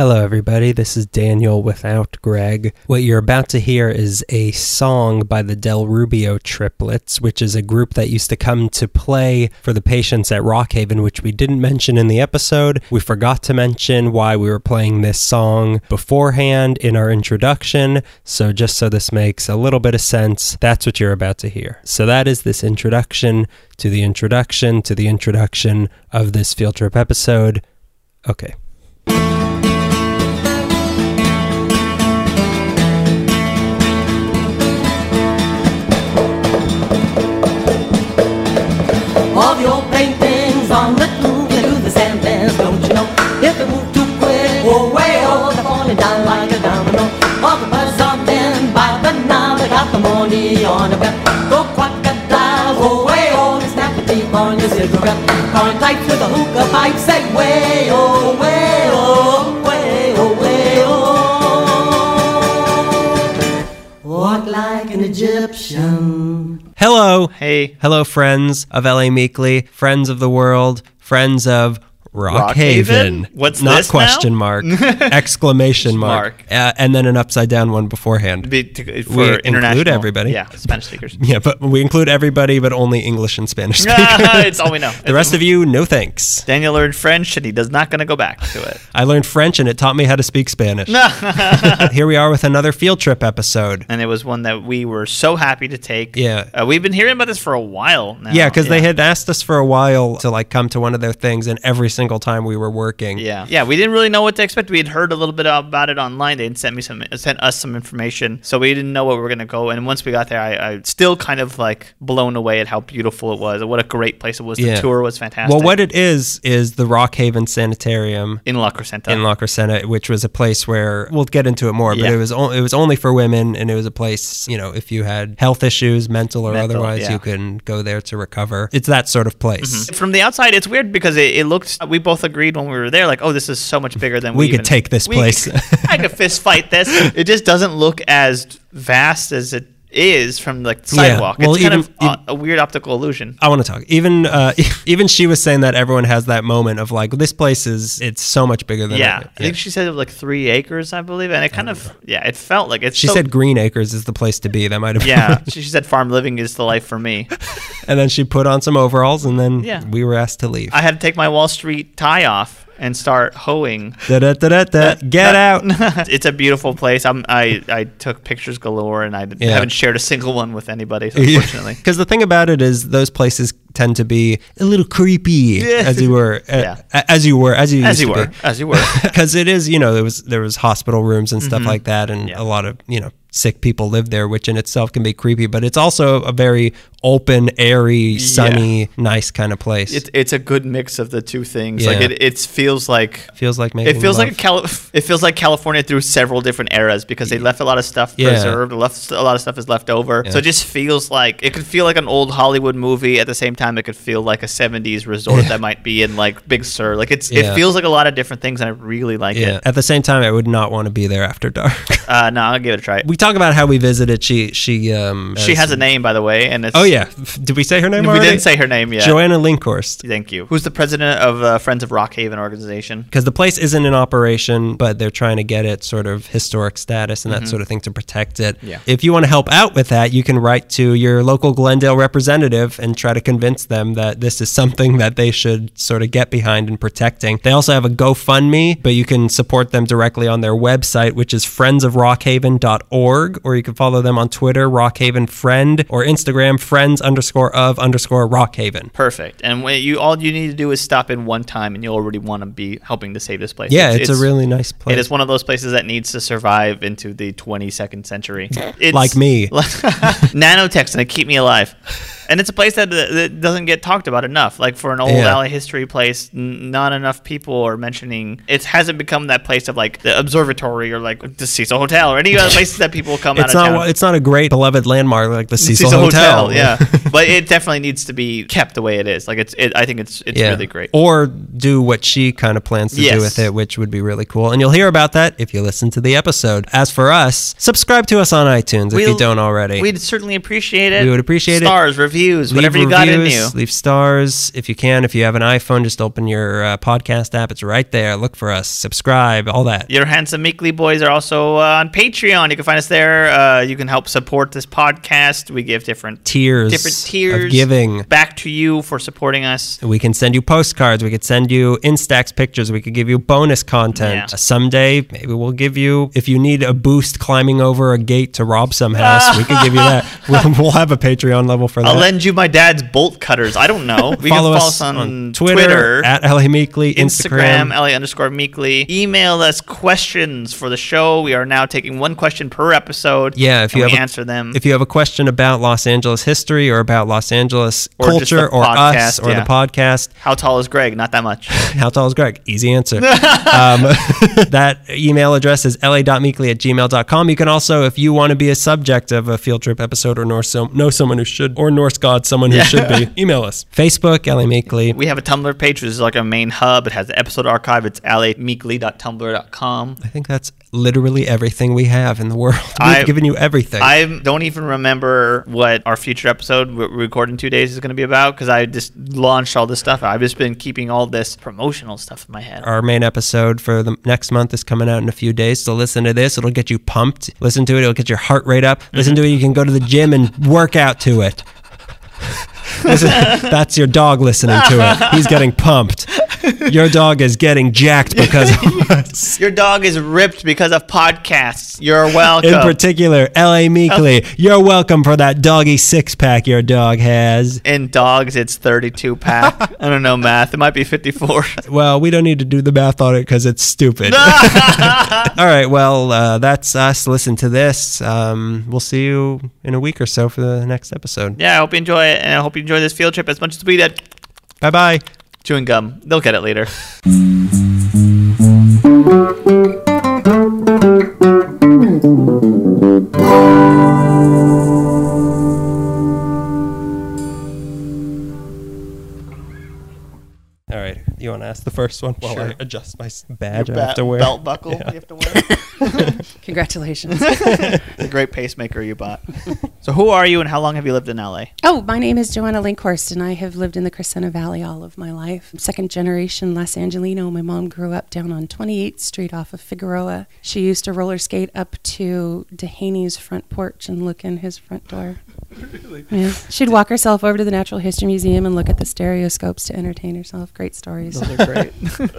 Hello, everybody. This is Daniel without Greg. What you're about to hear is a song by the Del Rubio Triplets, which is a group that used to come to play for the patients at Rockhaven, which we didn't mention in the episode. We forgot to mention why we were playing this song beforehand in our introduction. So, just so this makes a little bit of sense, that's what you're about to hear. So, that is this introduction to the introduction to the introduction of this field trip episode. Okay. Money on a bet. Go crocodile, way they snap the teeth on your cigarette. Calling tights with a hookah pipe, say way oh, way oh, way oh, way oh. Walk like an Egyptian. Hello. Hey. Hello, friends of LA Meekly, friends of the world, friends of Rockhaven. Rockhaven? What's Not this now? question mark, exclamation mark, Mark. Uh, and then an upside down one beforehand. Be- to- for We include everybody. Yeah, Spanish speakers. yeah, but we include everybody, but only English and Spanish speakers. it's all we know. the rest of you, no thanks. Daniel learned French and he does not going to go back to it. I learned French and it taught me how to speak Spanish. Here we are with another field trip episode. and it was one that we were so happy to take. Yeah. Uh, we've been hearing about this for a while now. Yeah, because they had asked us for a while to like come to one of their things, and every single time we were working, Yeah, yeah, we didn't really know what to expect. We had heard a little bit about it online. They had sent me some, sent us some information, so we didn't know where we were gonna go. And once we got there, I, I still kind of like blown away at how beautiful it was, and what a great place it was. The Yeah. tour was fantastic. Well, what it is is the Rockhaven Sanitarium in La Crescenta? in La Crescenta, which was a place where we'll get into it more, but Yeah. it was o- it was only for women, and it was a place you know if you had health issues, mental or Mental, otherwise, yeah. you can go there to recover. It's that sort of place. Mm-hmm. From the outside, it's weird because it, it looked. We both agreed when we were there, like, oh, this is so much bigger than We we, could even- take this place. I could fist fight this. It just doesn't look as vast as it is from like the Yeah. sidewalk. Well, it's kind even- of uh, a weird optical illusion. I want to talk. Even uh, even she was saying that everyone has that moment of like this place is it's so much bigger than Yeah, I, I think she said it was like three acres, I believe, and it kind of yeah, it felt like it's. She so- said Green Acres is the place to be. That might have Yeah, she she said farm living is the life for me. and then she put on some overalls, and then Yeah. we were asked to leave. I had to take my Wall Street tie off and start hoeing. Da-da-da-da-da. Get out. it's a beautiful place. I'm, I I took pictures galore, and I Yeah. haven't shared a single one with anybody. So unfortunately, Because the thing about it is, those places tend to be a little creepy, as you were, Yeah. as you were, as you as you were, as you were. Because it is, you know, there was there was hospital rooms and stuff like that, and Mm-hmm. Yeah. a lot of you know sick people live there, which in itself can be creepy. But it's also a very open, airy, sunny, nice kind of place. It's it's a good mix of the two things. Like it, it feels like. feels like It feels like love. a Cali- it feels like California through several different eras because they left a lot of stuff Yeah. preserved, left a lot of stuff is left over. So it just feels like it could feel like an old Hollywood movie. At the same time, it could feel like a '70s resort that might be in like Big Sur. Like it's Yeah. it feels like a lot of different things, and I really like yeah. it. At the same time, I would not want to be there after dark. Uh, no, I'll give it a try. we talk about how we visited. She she um she has a name, by the way, and it's Oh yeah, did we say her name We already? didn't say her name yet. Joanna Linkchorst. Thank you. Who's the president of uh, Friends of Rockhaven organization? because the place isn't in operation, but they're trying to get it sort of historic status and that sort of thing to protect it. Mm-hmm. Yeah. If you want to help out with that, you can write to your local Glendale representative and try to convince them that this is something that they should sort of get behind and protecting. They also have a GoFundMe, but you can support them directly on their website, which is friendsofrockhaven.org, or you can follow them on Twitter, Rockhaven Friend, or Instagram, friends underscore of underscore Rockhaven. Perfect. And when you all you need to do is stop in one time, and you'll already want to be helping to save this place. Yeah, it's, a really nice place. It is one of those places that needs to survive into the 22nd century. It's, Like me. nanotech's gonna keep me alive. And it's a place that, that doesn't get talked about enough. Like for an old Yeah. LA history place, n- not enough people are mentioning. It hasn't become that place of like the observatory or like the Cecil Hotel or any other places that people come out it's of not. town. It's not a great beloved landmark like the Cecil, Hotel. yeah. but it definitely needs to be kept the way it is. Like it's, it, I think it's, it's Yeah. really great. Or do what she kind of plans to do with it, which would be really cool. And you'll hear about that if you listen to the episode. As for us, subscribe to us on iTunes if you We'll- don't already. We'd certainly appreciate it. We would appreciate it. Stars, reviews, reviews, Leave whatever you got in you. Leave stars if you can. If you have an iPhone, just open your uh, podcast app. It's right there. Look for us. Subscribe. All that. Your handsome Meekly boys are also uh, on Patreon. You can find us there. Uh, you can help support this podcast. We give different Tiers. different tiers of giving. back to you for supporting us. We can send you postcards. We could send you Instax pictures. We could give you bonus content. Yeah. Someday, maybe we'll give you, if you need a boost climbing over a gate to rob some house, we could give you that. We'll, we'll have a Patreon level for that. Lend you my dad's bolt cutters. I don't know. We follow, can follow us on, Twitter, at LA Meekly, Instagram, Instagram. LA underscore meekly. Email us questions for the show. We are now taking one question per episode. Yeah, if you we have a- answer them. If you have a question about Los Angeles history or about Los Angeles Or culture or us or yeah. the podcast, How tall is Greg? Not that much. How tall is Greg? Easy answer. um, that email address is la.meekly at gmail.com. You can also, if you want to be a subject of a field trip episode or know, some, know someone who should, or Norse God, someone who should be, email us. Facebook, LA Meekly. We have a Tumblr page, which is like our main hub. It has the episode archive. It's lameekly.tumblr.com. I think that's literally everything we have in the world. We've I- given you everything. I don't even remember what our future episode we record in two days is going to be about because I just launched all this stuff. I've just been keeping all this promotional stuff in my head. our main episode for the next month is coming out in a few days. So listen to this. It'll get you pumped. Listen to it. It'll get your heart rate up. Listen mm-hmm. to it. You can go to the gym and work out to it. That's your dog listening to it. He's getting pumped. Your dog is getting jacked because of us. Your dog is ripped because of podcasts. You're welcome. In particular, L.A. Meekly, you're welcome for that doggy six pack your dog has. In dogs, it's 32 pack. I don't know math. It might be 54. Well, we don't need to do the math on it because it's stupid. All right, well, uh, that's us. Listen to this. Um, we'll see you in a week or so for the next episode. yeah, I hope you enjoy it, and I hope you enjoy this field trip as much as we did. Bye bye. Chewing gum. They'll get it later. All right, you want to ask the first one while I Sure. adjust my s- badge I Ba- have to wear? Belt buckle you have to wear. Congratulations. the great pacemaker you bought. so, who are you, and how long have you lived in LA? oh, my name is Joanna Linkchorst, and I have lived in the Crescenta Valley all of my life. I'm second generation Los Angelino. My mom grew up down on 28th Street off of Figueroa. She used to roller skate up to Doheny's front porch and look in his front door. Really? Yeah. She'd walk herself over to the Natural History Museum and look at the stereoscopes to entertain herself. Great stories. Those are great.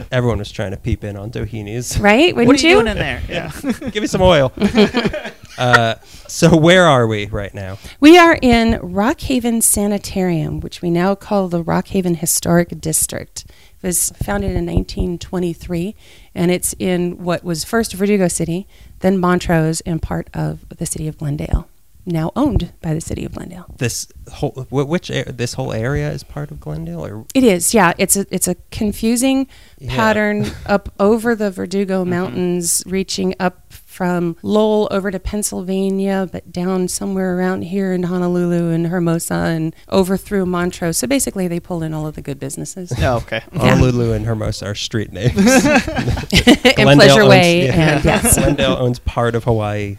Everyone was trying to peep in on Doheny's. Right? Wouldn't what are you, you? doing in there? Yeah. Give me some oil. uh, so where are we right now? We are in Rockhaven Sanitarium, which we now call the Rockhaven Historic District. It was founded in 1923, and it's in what was first Verdugo City, then Montrose, and part of the city of Glendale. Now owned by the city of Glendale. This whole which this whole area is part of Glendale, or It is, yeah. It's a it's a confusing Yeah. pattern up over the Verdugo mm-hmm. Mountains, reaching up from Lowell over to Pennsylvania, but down somewhere around here in Honolulu and Hermosa and over through Montrose. So basically, they pull in all of the good businesses. Oh, okay. Honolulu and Hermosa are street names. and Pleasure owns- Way, yeah. and yes. Glendale owns part of Hawaii.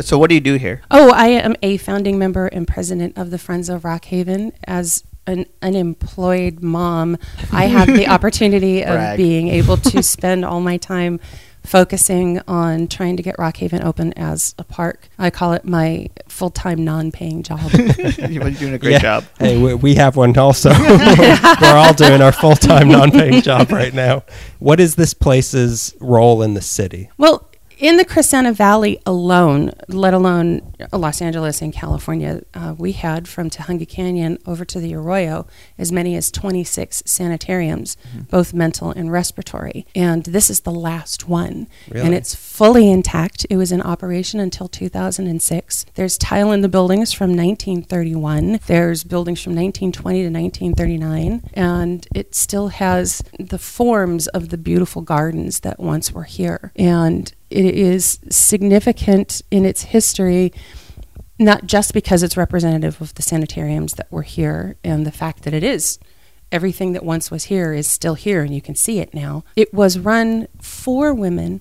So, what do you do here? Oh, I am a founding member and president of the Friends of Rockhaven. As an unemployed mom, I have the opportunity of being able to spend all my time focusing on trying to get Rockhaven open as a park. I call it my full time non paying job. You're doing a great Yeah. job. Hey, we, we have one also. We're all doing our full time, non paying job right now. What is this place's role in the city? Well, in the Crescenta Valley alone, let alone Los Angeles and California, uh, we had from Tujunga Canyon over to the Arroyo as many as 26 sanitariums, both mental and respiratory. And this is the last one. Really? And it's fully intact. It was in operation until 2006. There's tile in the buildings from 1931. There's buildings from 1920 to 1939. And it still has the forms of the beautiful gardens that once were here. And it is significant in its history not just because it's representative of the sanitariums that were here and the fact that it is everything that once was here is still here and you can see it now. It was run for women,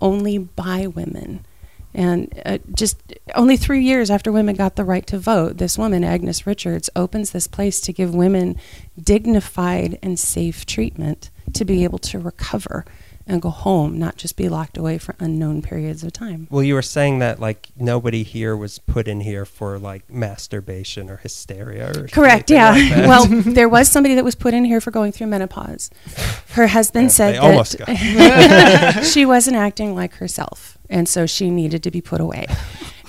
only by women. And uh, just only three years after women got the right to vote, this woman, Agnes Richards, opens this place to give women dignified and safe treatment to be able to recover and go home, not just be locked away for unknown periods of time. Well, you were saying that like nobody here was put in here for like masturbation or hysteria or Correct. Yeah. like well, there was somebody that was put in here for going through menopause. Her husband Yeah, said that she wasn't acting like herself, and so she needed to be put away.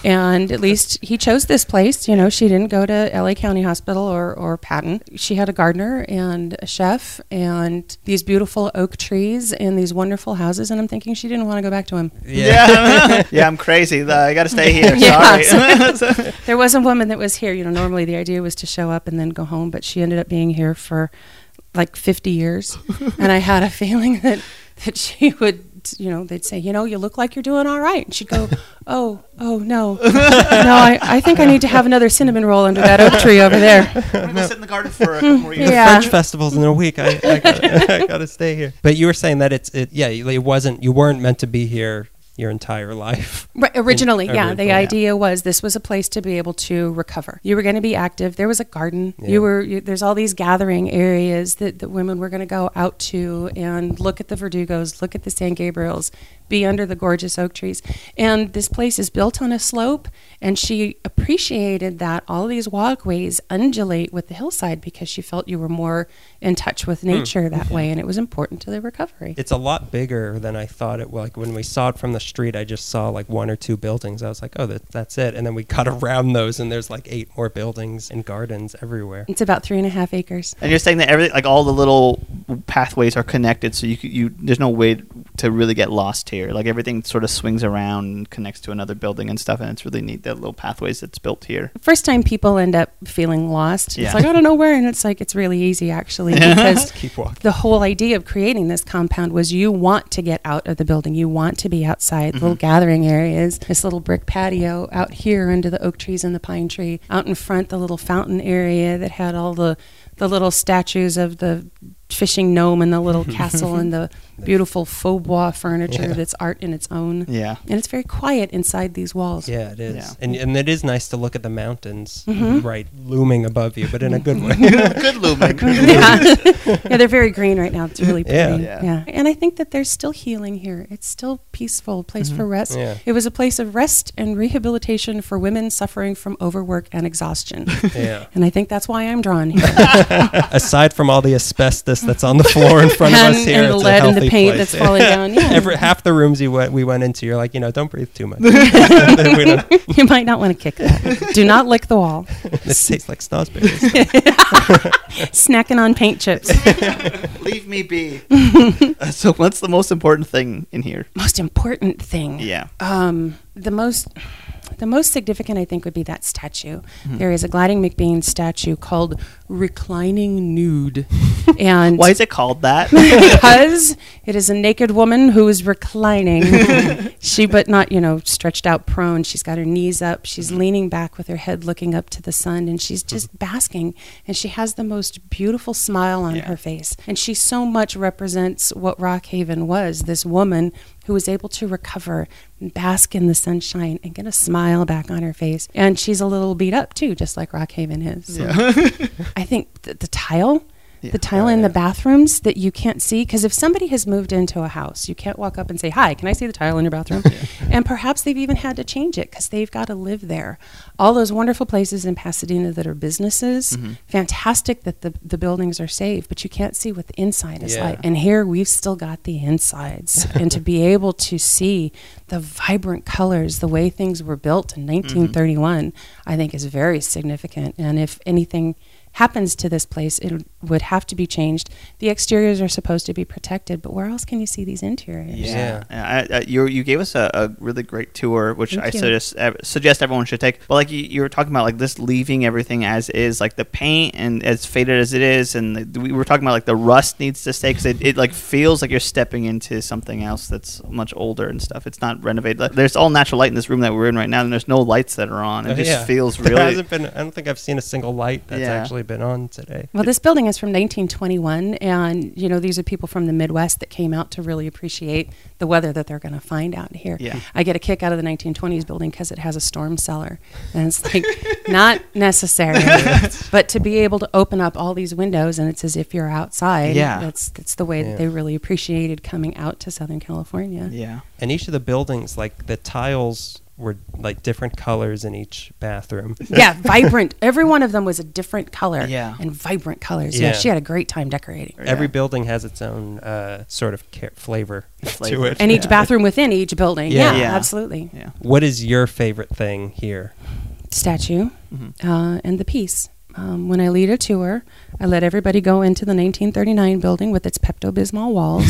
And at least he chose this place. You know, she didn't go to LA County Hospital or, or Patton. She had a gardener and a chef and these beautiful oak trees and these wonderful houses. And I'm thinking she didn't want to go back to him. Yeah, yeah, I'm crazy. I got to stay here. Yeah, Sorry. There was a woman that was here. You know, normally the idea was to show up and then go home, but she ended up being here for like 50 years. and I had a feeling that, that she would, you know, they'd say, you know, you look like you're doing all right. And she'd go, oh, oh, no. no, I, I think I need to have another cinnamon roll under that oak tree over there. I'm gonna go sit in the garden for a couple more years. Yeah. French festivals in a week. I, I, gotta, I gotta stay here. But you were saying that it's it. Yeah, it wasn't. You weren't meant to be here your entire life. Right, originally, yeah. Originally, The yeah. idea was this was a place to be able to recover. You were going to be active. There was a garden. Yeah. You were. You, there's all these gathering areas that, the women were going to go out to and look at the Verdugos, look at the San Gabriels, be under the gorgeous oak trees. And this place is built on a slope, and she appreciated that all these walkways undulate with the hillside because she felt you were more in touch with Hmm. nature that way, and it was important to the recovery. It's a lot bigger than I thought it. was. Like when we saw it from the street, I just saw like one or two buildings. I was like, oh, that, that's it. And then we got around those, and there's like eight more buildings and gardens everywhere. It's about three and a half acres. And you're saying that everything, like all the little pathways, are connected, so you you there's no way to really get lost here. Like everything sort of swings around and connects to another building and stuff, and it's really neat. The little pathways that's built here. first time people end up feeling lost, Yeah. it's like, I don't know where. And it's like, it's really easy actually because Keep walking. the whole idea of creating this compound was you want to get out of the building. You want to be outside, little mm-hmm. gathering areas, this little brick patio out here under the oak trees and the pine tree. Out in front, the little fountain area that had all the, the little statues of the fishing gnome and the little castle and the beautiful faux bois furniture Yeah. that's art in its own. Yeah. And it's very quiet inside these walls. Yeah, it is. Yeah. And and it is nice to look at the mountains Mm-hmm. right looming above you, but in a good way. Good looming. yeah. yeah, they're very green right now. It's really Yeah. pretty. Yeah. Yeah. And I think that there's still healing here. It's still peaceful, place for rest. Mm-hmm. Yeah. It was a place of rest and rehabilitation for women suffering from overwork and exhaustion. yeah. and I think that's why I'm drawn here. Aside from all the asbestos that's on the floor in front of us here, and the it's a lead and the healthy paint place. that's falling down. Yeah. Every half the rooms you went, we went into, you're like, you know, don't breathe too much. Then we don't- you might not want to kick that. Do not lick the wall. this tastes like snozzberries. Snacking on paint chips. Leave me be. Uh, so, what's the most important thing in here? Most important thing. Yeah. Um, the most the most significant I think would be that statue. There is a Gladding McBean statue called Reclining Nude. and Why is it called that? because it is a naked woman who is reclining. she, but not, you know, stretched out prone. She's got her knees up. She's mm-hmm. leaning back with her head looking up to the sun and she's mm-hmm. just basking. And she has the most beautiful smile on Yeah. her face. And she so much represents what Rockhaven was this woman who was able to recover and bask in the sunshine and get a smile back on her face. And she's a little beat up too, just like Rockhaven is. So I think th- the tile, Yeah. the tile Oh, in yeah. the bathrooms that you can't see, because if somebody has moved into a house, you can't walk up and say, "Hi, can I see the tile in your bathroom?" and perhaps they've even had to change it because they've got to live there. All those wonderful places in Pasadena that are businesses, Mm-hmm. fantastic that the the buildings are safe, but you can't see what the inside is Yeah. like. And here we've still got the insides, and to be able to see the vibrant colors, the way things were built in 1931, I think is very significant. And if anything happens to this place, it would have to be changed. The exteriors are supposed to be protected, but where else can you see these interiors? Yeah. I, I, you you gave us a, a really great tour, which Thank I you. suggest ev- suggest everyone should take. But like you, you were talking about, like this leaving everything as is, like the paint and as faded as it is, and the, we were talking about like the rust needs to stay because it, it like feels like you're stepping into something else that's much older and stuff. It's not renovated. Like, there's all natural light in this room that we're in right now, and there's no lights that are on. It Oh, just yeah. feels There really. hasn't been. I don't think I've seen a single light that's Yeah. actually been on today. Well, this building is from 1921, and you know these are people from the Midwest that came out to really appreciate the weather that they're going to find out here. Yeah. I get a kick out of the 1920s building because it has a storm cellar, and it's like not necessary, but to be able to open up all these windows and it's as if you're outside. Yeah. that's that's the way Yeah. that they really appreciated coming out to Southern California. Yeah. And each of the buildings, like the tiles were like different colors in each bathroom. Yeah, vibrant. Every one of them was a different color. Yeah. and vibrant colors. Yeah, Yeah. she had a great time decorating. Every Yeah. building has its own uh, sort of ca- flavor, to it. And each Yeah. bathroom within each building. Yeah. Yeah, Yeah. absolutely. Yeah. What is your favorite thing here? statue Mm-hmm. uh, and the piece. Um, when I lead a tour, I let everybody go into the 1939 building with its Pepto Bismol walls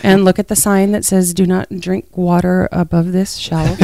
and look at the sign that says, Do not drink water above this shelf,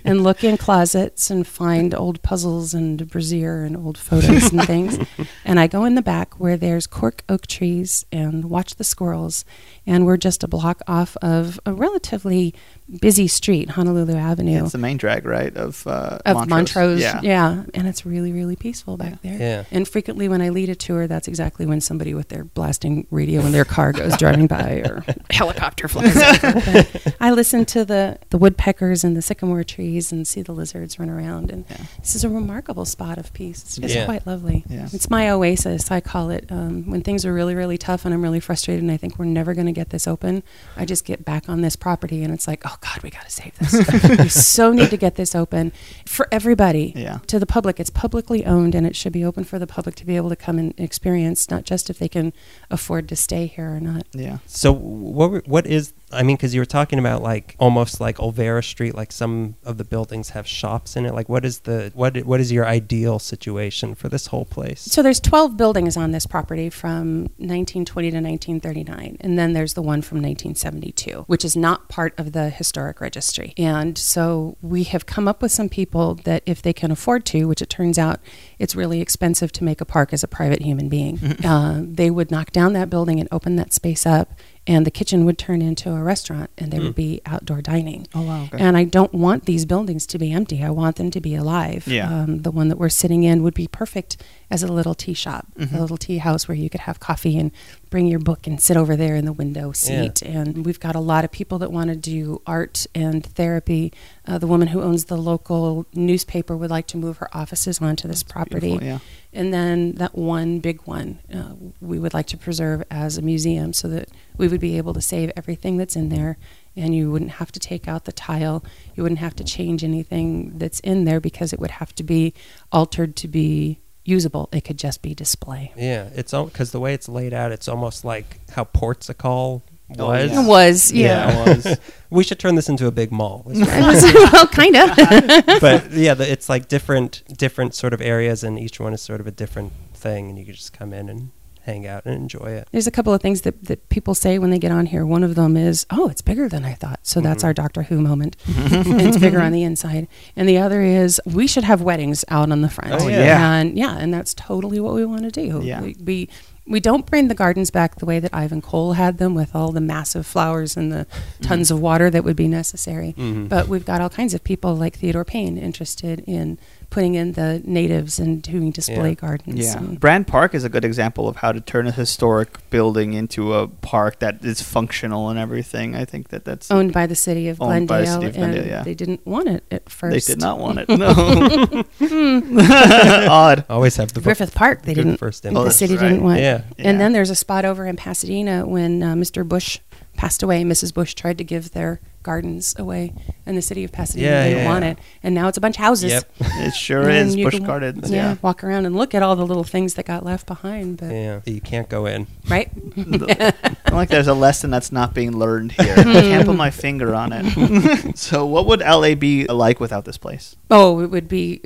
and look in closets and find old puzzles and brazier and old photos and things. And I go in the back where there's cork oak trees and watch the squirrels. And we're just a block off of a relatively busy street, Honolulu Avenue It's the main drag, right? Of uh, of Montrose. Yeah. Yeah. and it's really, really peaceful back there. Yeah. And frequently, when I lead a tour, that's exactly when somebody with their blasting radio in their car goes driving by, or helicopter flies over. I listen to the the woodpeckers and the sycamore trees and see the lizards run around. And Yeah. this is a remarkable spot of peace. It's just Yeah. quite lovely. Yeah. It's my oasis, I call it. Um, when things are really, really tough and I'm really frustrated and I think we're never going to get this open, I just get back on this property and it's like, oh God, we got to save this. we so need to get this open for everybody. Yeah. To the public. It's publicly owned and it should be open for the public to be able to come and experience, not just if they can afford to stay here or not. Yeah. So what what is I mean cuz you were talking about like almost like Olvera Street like some of the buildings have shops in it like what is the what what is your ideal situation for this whole place? So there's 12 buildings on this property from 1920 to 1939, and then there's the one from 1972, which is not part of the historic registry. And so we have come up with some people that, if they can afford to, which it turns out it's really expensive to make a park as a private human being, uh, they would knock down that building and open that space up. And the kitchen would turn into a restaurant, and there would be outdoor dining. Oh, wow, okay. And I don't want these buildings to be empty. I want them to be alive. Yeah. Um, the one that we're sitting in would be perfect as a little tea shop, Mm-hmm. a little tea house where you could have coffee and bring your book and sit over there in the window seat. And we've got a lot of people that want to do art and therapy. Uh, the woman who owns the local newspaper would like to move her offices onto this property. yeah. And then that one big one uh, we would like to preserve as a museum so that we would be able to save everything that's in there and you wouldn't have to take out the tile. You wouldn't have to change anything that's in there because it would have to be altered to be usable. It could just be display. Yeah, it's because the way it's laid out, it's almost like how Portugal oh, was. Oh, yeah. It was, yeah. Yeah, it was. we should turn this into a big mall. It was, well, kind of. but yeah, the, it's like different different sort of areas, and each one is sort of a different thing, and you could just come in and hang out and enjoy it. There's a couple of things that, that people say when they get on here. One of them is, oh, it's bigger than I thought. So that's mm-hmm. our Doctor Who moment. it's bigger on the inside. And the other is, we should have weddings out on the front. Oh, yeah. And yeah, and that's totally what we want to do. Yeah. We, we, we don't bring the gardens back the way that Ivan Cole had them with all the massive flowers and the mm-hmm. tons of water that would be necessary. Mm-hmm. But we've got all kinds of people like Theodore Payne interested in putting in the natives and doing display Yeah. gardens. Yeah. and- Brand Park is a good example of how to turn a historic building into a park that is functional and everything. I think that that's owned by the city of Owned by Glendale, the city of Glendale, and yeah. they didn't want it at first. they did not want it. No. Odd. Always have the Griffith Park, they didn't. first Oh, the image. that's city right. didn't want. Yeah. Yeah. And then there's a spot over in Pasadena when uh, Mr. Busch passed away. Mrs. Busch tried to give their gardens away, and the city of Pasadena Yeah, didn't yeah, want yeah. it. And now it's a bunch of houses. Yep. It sure is Busch Gardens. Yeah, Yeah. walk around and look at all the little things that got left behind. But Yeah, you can't go in. right, I feel like there's a lesson that's not being learned here. I can't put my finger on it. so, what would LA be like without this place? Oh, it would be.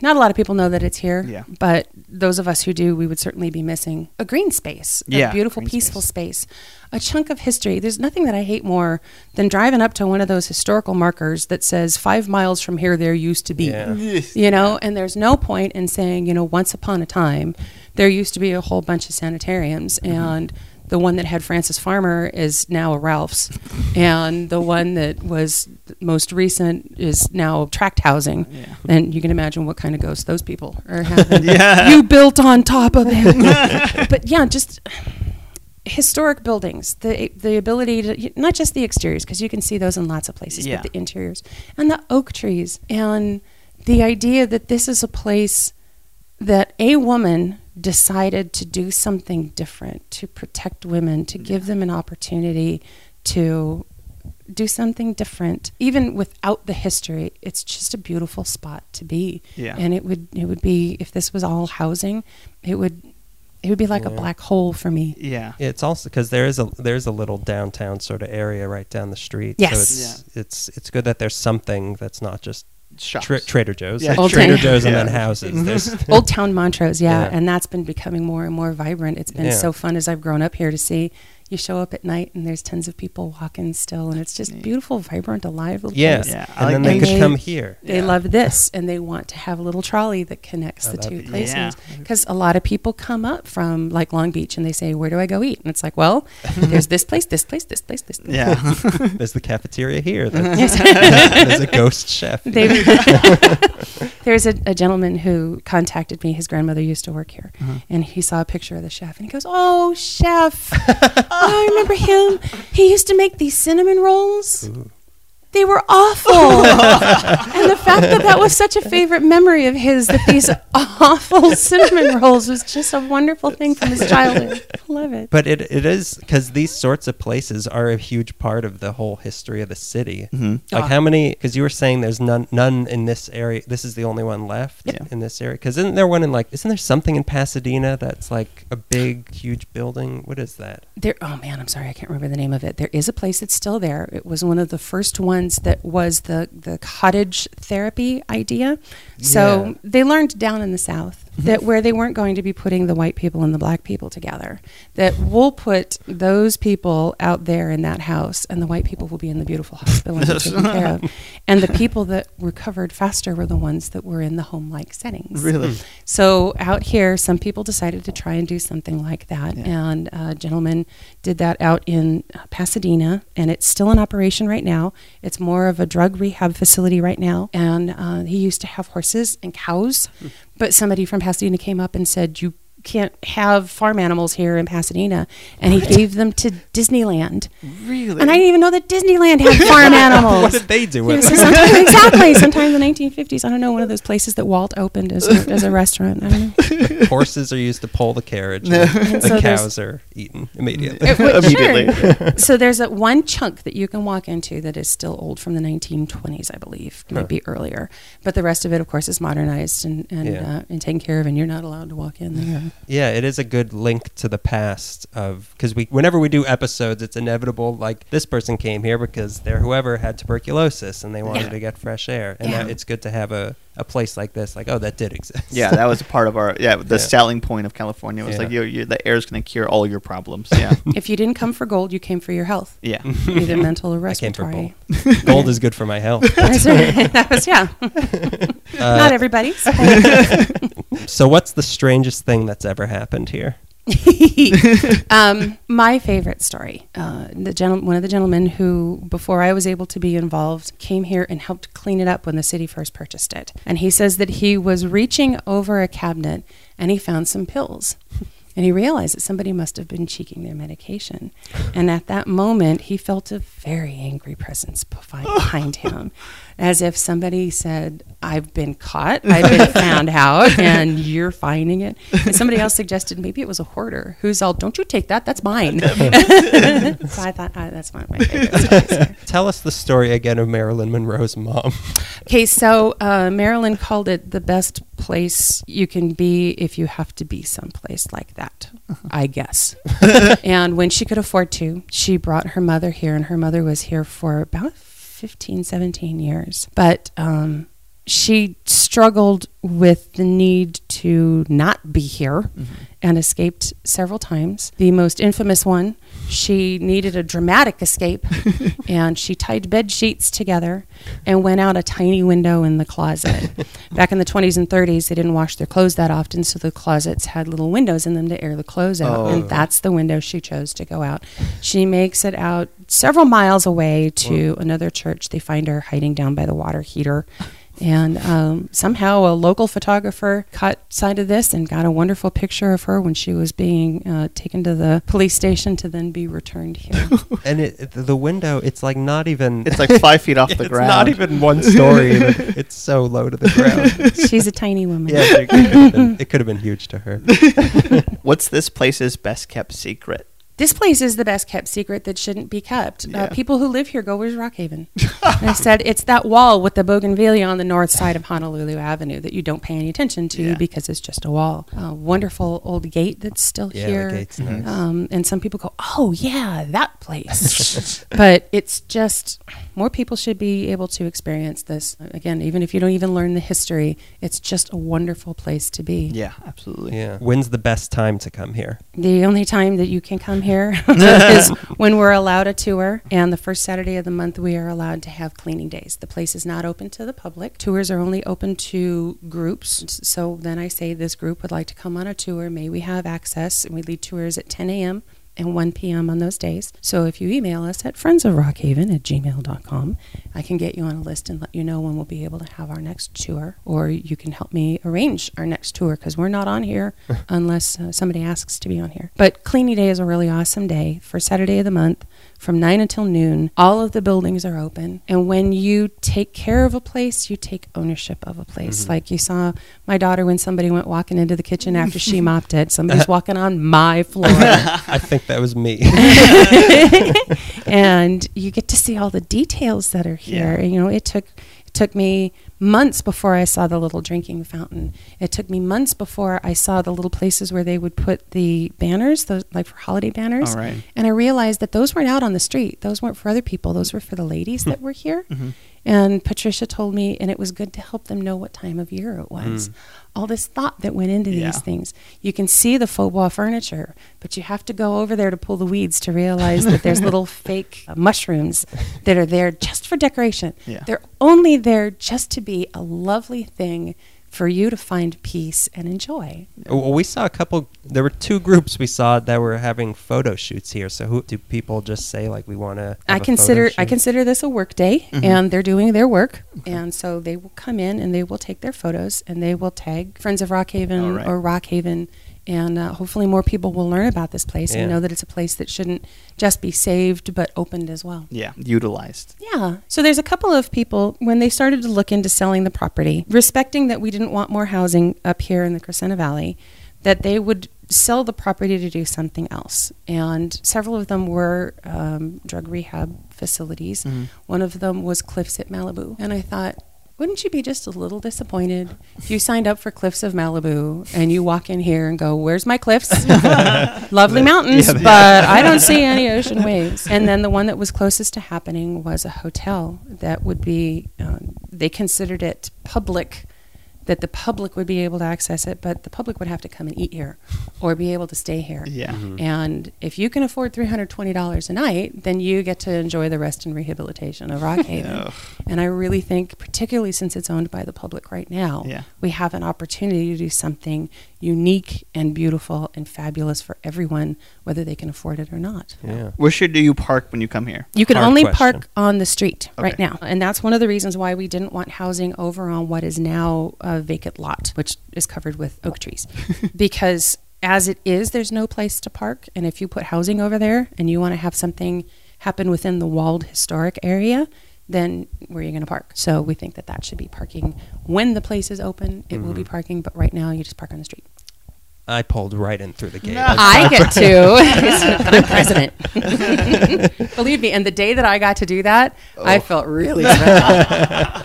Not a lot of people know that it's here. Yeah. But those of us who do, we would certainly be missing a green space, a Yeah, beautiful, green peaceful space. a chunk of history. There's nothing that I hate more than driving up to one of those historical markers that says five miles from here there used to be. Yeah. You know, and there's no point in saying, you know, once upon a time there used to be a whole bunch of sanitariums Mm-hmm. and The one that had Frances Farmer is now a Ralph's, and the one that was most recent is now tract housing. Yeah. And you can imagine what kind of ghosts those people are having. Yeah. You built on top of it. but yeah, just historic buildings, the the ability to not just the exteriors because you can see those in lots of places, Yeah. but the interiors and the oak trees and the idea that this is a place that a woman decided to do something different to protect women, to give them an opportunity to do something different even without the history it's just a beautiful spot to be Yeah. and it would it would be if this was all housing it would it would be like a black hole for me Yeah. It's also because there is a there's a little downtown sort of area right down the street. Yes. So it's it's it's good that there's something that's not just Shops. tra- Trader Joe's. Yeah, Old Trader Town. Joe's and Yeah. then houses. Old Town Montrose, yeah, Yeah. and that's been becoming more and more vibrant. It's been Yeah. so fun as I've grown up here to see. You show up at night and there's tons of people walking still, and it's just Neat. beautiful, vibrant, alive little yeah. place. Yeah, I and like then they And could they- come here. They Yeah. love this, and they want to have a little trolley that connects Oh, the two be- places. Yeah. Because a lot of people come up from like Long Beach and they say, "Where do I go eat?" And it's like, "Well, there's this place, this place, this place, this." Place. Yeah. There's the cafeteria here. There's, there's a ghost chef. There's a, a gentleman who contacted me. His grandmother used to work here, and he saw a picture of the chef, and he goes, "Oh, chef! Oh, I remember him. He used to make these cinnamon rolls." Mm-hmm. They were awful. and the fact that that was such a favorite memory of his, that these awful cinnamon rolls was just a wonderful thing from his childhood. I love it. But it, it is because these sorts of places are a huge part of the whole history of the city. Mhm. Like Ah. how many? Because you were saying there's none none in this area. This is the only one left Yeah. in this area. Because isn't there one in like? Isn't there something in Pasadena that's like a big, huge building? What is that? There, oh man, I'm sorry, I can't remember the name of it. There is a place that's still there. It was one of the first ones that was the the cottage therapy idea. So Yeah. they learned down in the South that where they weren't going to be putting the white people and the black people together, that we'll put those people out there in that house, and the white people will be in the beautiful hospital and taken care of. And the people that recovered faster were the ones that were in the home-like settings. Really? So out here, some people decided to try and do something like that, Yeah. and a gentleman did that out in uh, Pasadena, and it's still in operation right now. It's more of a drug rehab facility right now, and uh, he used to have horses and cows, but somebody from Pasadena came up and said you. Can't have farm animals here in Pasadena, and he gave them to Disneyland. Really? And I didn't even know that Disneyland had farm animals. what did they do with so it? sometime, exactly. Sometime in the 1950s. I don't know, one of those places that Walt opened as a, as a restaurant. I don't know. Horses are used to pull the carriage. No. and And the so cows are eaten immediately. It would- Immediately. sure. so there's a one chunk that you can walk into that is still old from the 1920s, I believe, Huh. might be earlier. But the rest of it, of course, is modernized and and, Yeah. uh, and taken care of, and you're not allowed to walk in there. Yeah, it is a good link to the past of because we whenever we do episodes, it's inevitable. Like this person came here because they're whoever had tuberculosis and they wanted Yeah. to get fresh air, and Yeah. that, it's good to have a, a place like this. Like, oh, that did exist. Yeah, that was a part of our yeah. The Yeah. selling point of California was Yeah. like, you, you, the air is going to cure all your problems. Yeah, if you didn't come for gold, you came for your health, yeah. either mental or I came for respiratory. gold. gold is good for my health. That's right. that was yeah. Uh, not everybody's. So, what's the strangest thing that's ever happened here? um, my favorite story. Uh, the gentle- one of the gentlemen who, before I was able to be involved, came here and helped clean it up when the city first purchased it. And he says that he was reaching over a cabinet and he found some pills. And he realized that somebody must have been cheeking their medication. And at that moment, he felt a very angry presence behind him, as if somebody said, I've been caught, I've been found out, and you're finding it. And somebody else suggested maybe it was a hoarder who's all, Don't you take that, that's mine. so I thought, uh, that's one of my favorite. Tell us the story again of Marilyn Monroe's mom. Okay, so uh, Marilyn called it the best place you can be if you have to be someplace like that, I guess. and when she could afford to, she brought her mother here, and her mother was here for about 15, 17 years. But um, she struggled with the need to not be here mm-hmm. and escaped several times. The most infamous one, she needed a dramatic escape and she tied bed sheets together and went out a tiny window in the closet. Back in the 20s and 30s, they didn't wash their clothes that often, so the closets had little windows in them to air the clothes out. Oh. And that's the window she chose to go out. She makes it out several miles away to another church. They find her hiding down by the water heater. And um, somehow a local photographer caught sight of this and got a wonderful picture of her when she was being uh, taken to the police station to then be returned here. And it, it- the window, it's like not even. It's like five feet off the it's ground. not even one story. even. it's so low to the ground. She's a tiny woman. Yeah, it could have been, it could have been huge to her. What's this place's best kept secret? This place is the best kept secret that shouldn't be kept. Yeah. Uh, people who live here go, Where's Rockhaven? and I said, It's that wall with the bougainvillea on the north side of Honolulu Avenue that you don't pay any attention to Yeah. because it's just a wall. A wonderful old gate that's still Yeah, here. the gate's nice. Um, and some people go, Oh, yeah, that place. but it's just more people should be able to experience this. Again, even if you don't even learn the history, it's just a wonderful place to be. Yeah, absolutely. Yeah. When's the best time to come here? The only time that you can come here is when we're allowed a tour. And the first Saturday of the month, we are allowed to have cleaning days. The place is not open to the public. Tours are only open to groups. So then I say this group would like to come on a tour. May we have access? And we lead tours at 10 a.m. and 1 p.m. on those days. So if you email us at friendsofrockhaven at gmail.com, I can get you on a list and let you know when we'll be able to have our next tour. Or you can help me arrange our next tour because we're not on here unless uh, somebody asks to be on here. But cleaning day is a really awesome day for Saturday of the month from 9 until noon. All of the buildings are open. And when you take care of a place, you take ownership of a place. Mm-hmm. Like you saw my daughter when somebody went walking into the kitchen after she mopped it. Somebody's uh-huh. walking on my floor. I think that was me. and you get to see all the details that are here. Yeah. You know, it took it took me months before I saw the little drinking fountain. It took me months before I saw the little places where they would put the banners, those like for holiday banners. All right. And I realized that those weren't out on the street. Those weren't for other people. Those were for the ladies Hmm. that were here. Mm-hmm. And Patricia told me, and it was good to help them know what time of year it was. All this thought that went into. Yeah. these things. You can see the faux bois furniture, but you have to go over there to pull the weeds to realize that there's little fake uh, mushrooms that are there just for decoration. Yeah. They're only there just to be a lovely thing for you to find peace and enjoy. Well, we saw a couple. There were two groups we saw that were having photo shoots here. So, who do people just say like we want to? I consider I consider this a work day, mm-hmm. and they're doing their work, and so they will come in and they will take their photos and they will tag Friends of Rockhaven right. or Rockhaven, and uh, hopefully more people will learn about this place Yeah. and know that it's a place that shouldn't just be saved but opened as well. Yeah, utilized. Yeah. So there's a couple of people when they started to look into selling the property, respecting that we didn't want more housing up here in the Crescenta Valley, that they would sell the property to do something else. And several of them were um, drug rehab facilities. One of them was Cliffs at Malibu. And I thought, wouldn't you be just a little disappointed if you signed up for Cliffs of Malibu and you walk in here and go, Where's my cliffs? Lovely mountains, but I don't see any ocean waves. And then the one that was closest to happening was a hotel that would be, um, they considered it public, that the public would be able to access it, but the public would have to come and eat here or be able to stay here. Yeah. Mm-hmm. And if you can afford $320 a night, then you get to enjoy the rest and rehabilitation of Rockhaven. Ugh. and I really think, particularly since it's owned by the public right now, Yeah. we have an opportunity to do something unique and beautiful and fabulous for everyone, whether they can afford it or not. Yeah. Where should do you park when you come here? You can Hard only question. park on the street right now. And that's one of the reasons why we didn't want housing over on what is now a vacant lot, which is covered with oak trees. because as it is, there's no place to park. And if you put housing over there and you want to have something happen within the walled historic area, then where are you going to park? So we think that that should be parking when the place is open. It will be mm-hmm. parking, but right now you just park on the street. I pulled right in through the gate. I get to. I'm president. Believe me, and the day that I got to do that, I Oh. felt really.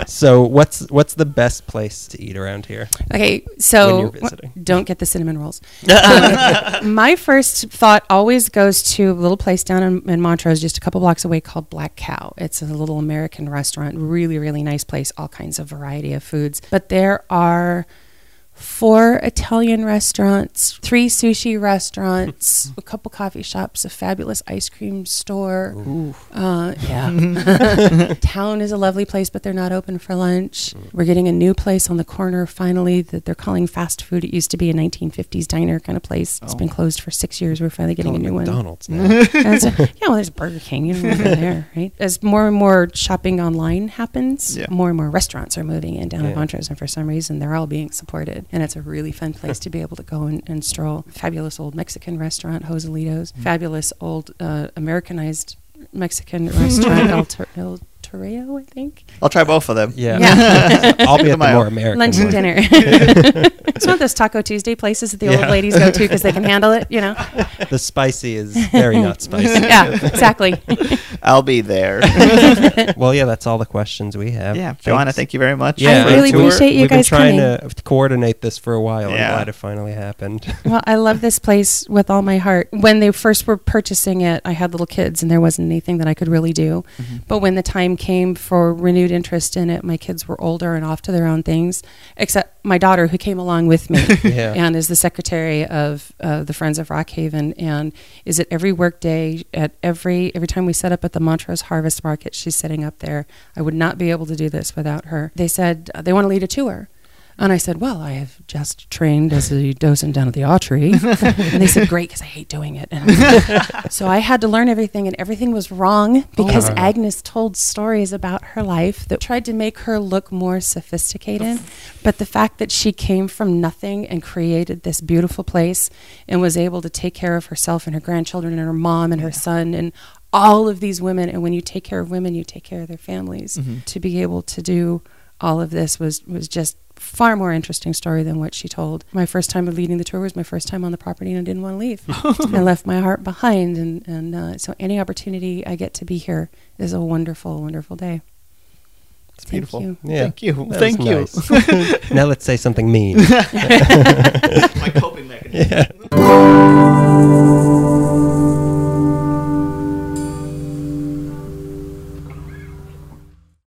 So what's what's the best place to eat around here? Okay, When so you're visiting. don't get the cinnamon rolls. Um, my first thought always goes to a little place down in, in Montrose, just a couple blocks away, called Black Cow. It's a little American restaurant, really, really nice place, all kinds of variety of foods. But there are four Italian restaurants, three sushi restaurants, a couple coffee shops, a fabulous ice cream store. Uh, yeah. Town is a lovely place, but they're not open for lunch. We're getting a new place on the corner finally that they're calling fast food. It used to be a 1950s diner kind of place. It's been closed for six years. We're finally getting Call a it new one. McDonald's now. So- yeah, well, there's Burger King, you know, over there, right? As more and more shopping online happens, Yeah. more and more restaurants are moving in down Yeah. in Montrose, and for some reason, they're all being supported. And it's a really fun place to be able to go and, and stroll. Fabulous old Mexican restaurant, Joselito's. Fabulous old uh, Americanized Mexican restaurant, El, El Torreo, I think. I'll try both of them. Yeah. Yeah. I'll be at the My more. American Lunch and dinner. it's one of those Taco Tuesday places that the Yeah. old ladies go to because they can handle it, you know? The spicy is very not spicy. Yeah, exactly. I'll be there. well, yeah, that's all the questions we have. yeah, Joanna, thank you very much. Yeah, for the really appreciate you We've guys been trying coming. to coordinate this for a while. Yeah. I'm glad it finally happened. Well, I love this place with all my heart. When they first were purchasing it, I had little kids and there wasn't anything that I could really do. Mm-hmm. But when the time came for renewed interest in it, my kids were older and off to their own things, except my daughter who came along with me Yeah. and is the secretary of uh, the Friends of Rockhaven and is at every workday at every every time we set up at the Montrose Harvest Market, she's sitting up there. I would not be able to do this without her. They said uh, they want to lead a tour. And I said, Well, I have just trained as a docent down at the Autry. and they said, Great, because I hate doing it. And so I had to learn everything, and everything was wrong oh, because wow. Agnes told stories about her life that tried to make her look more sophisticated. But the fact that she came from nothing and created this beautiful place and was able to take care of herself and her grandchildren and her mom and her son and all of these women. And when you take care of women, you take care of their families. Mm-hmm. To be able to do all of this was was just far more interesting story than what she told. My first time of leading the tour was my first time on the property, and I didn't want to leave. I left my heart behind, and and uh, so any opportunity I get to be here is a wonderful, wonderful day. It's Thank beautiful. you. Yeah. Thank you. That Thank you. nice. now let's say something mean. My coping mechanism.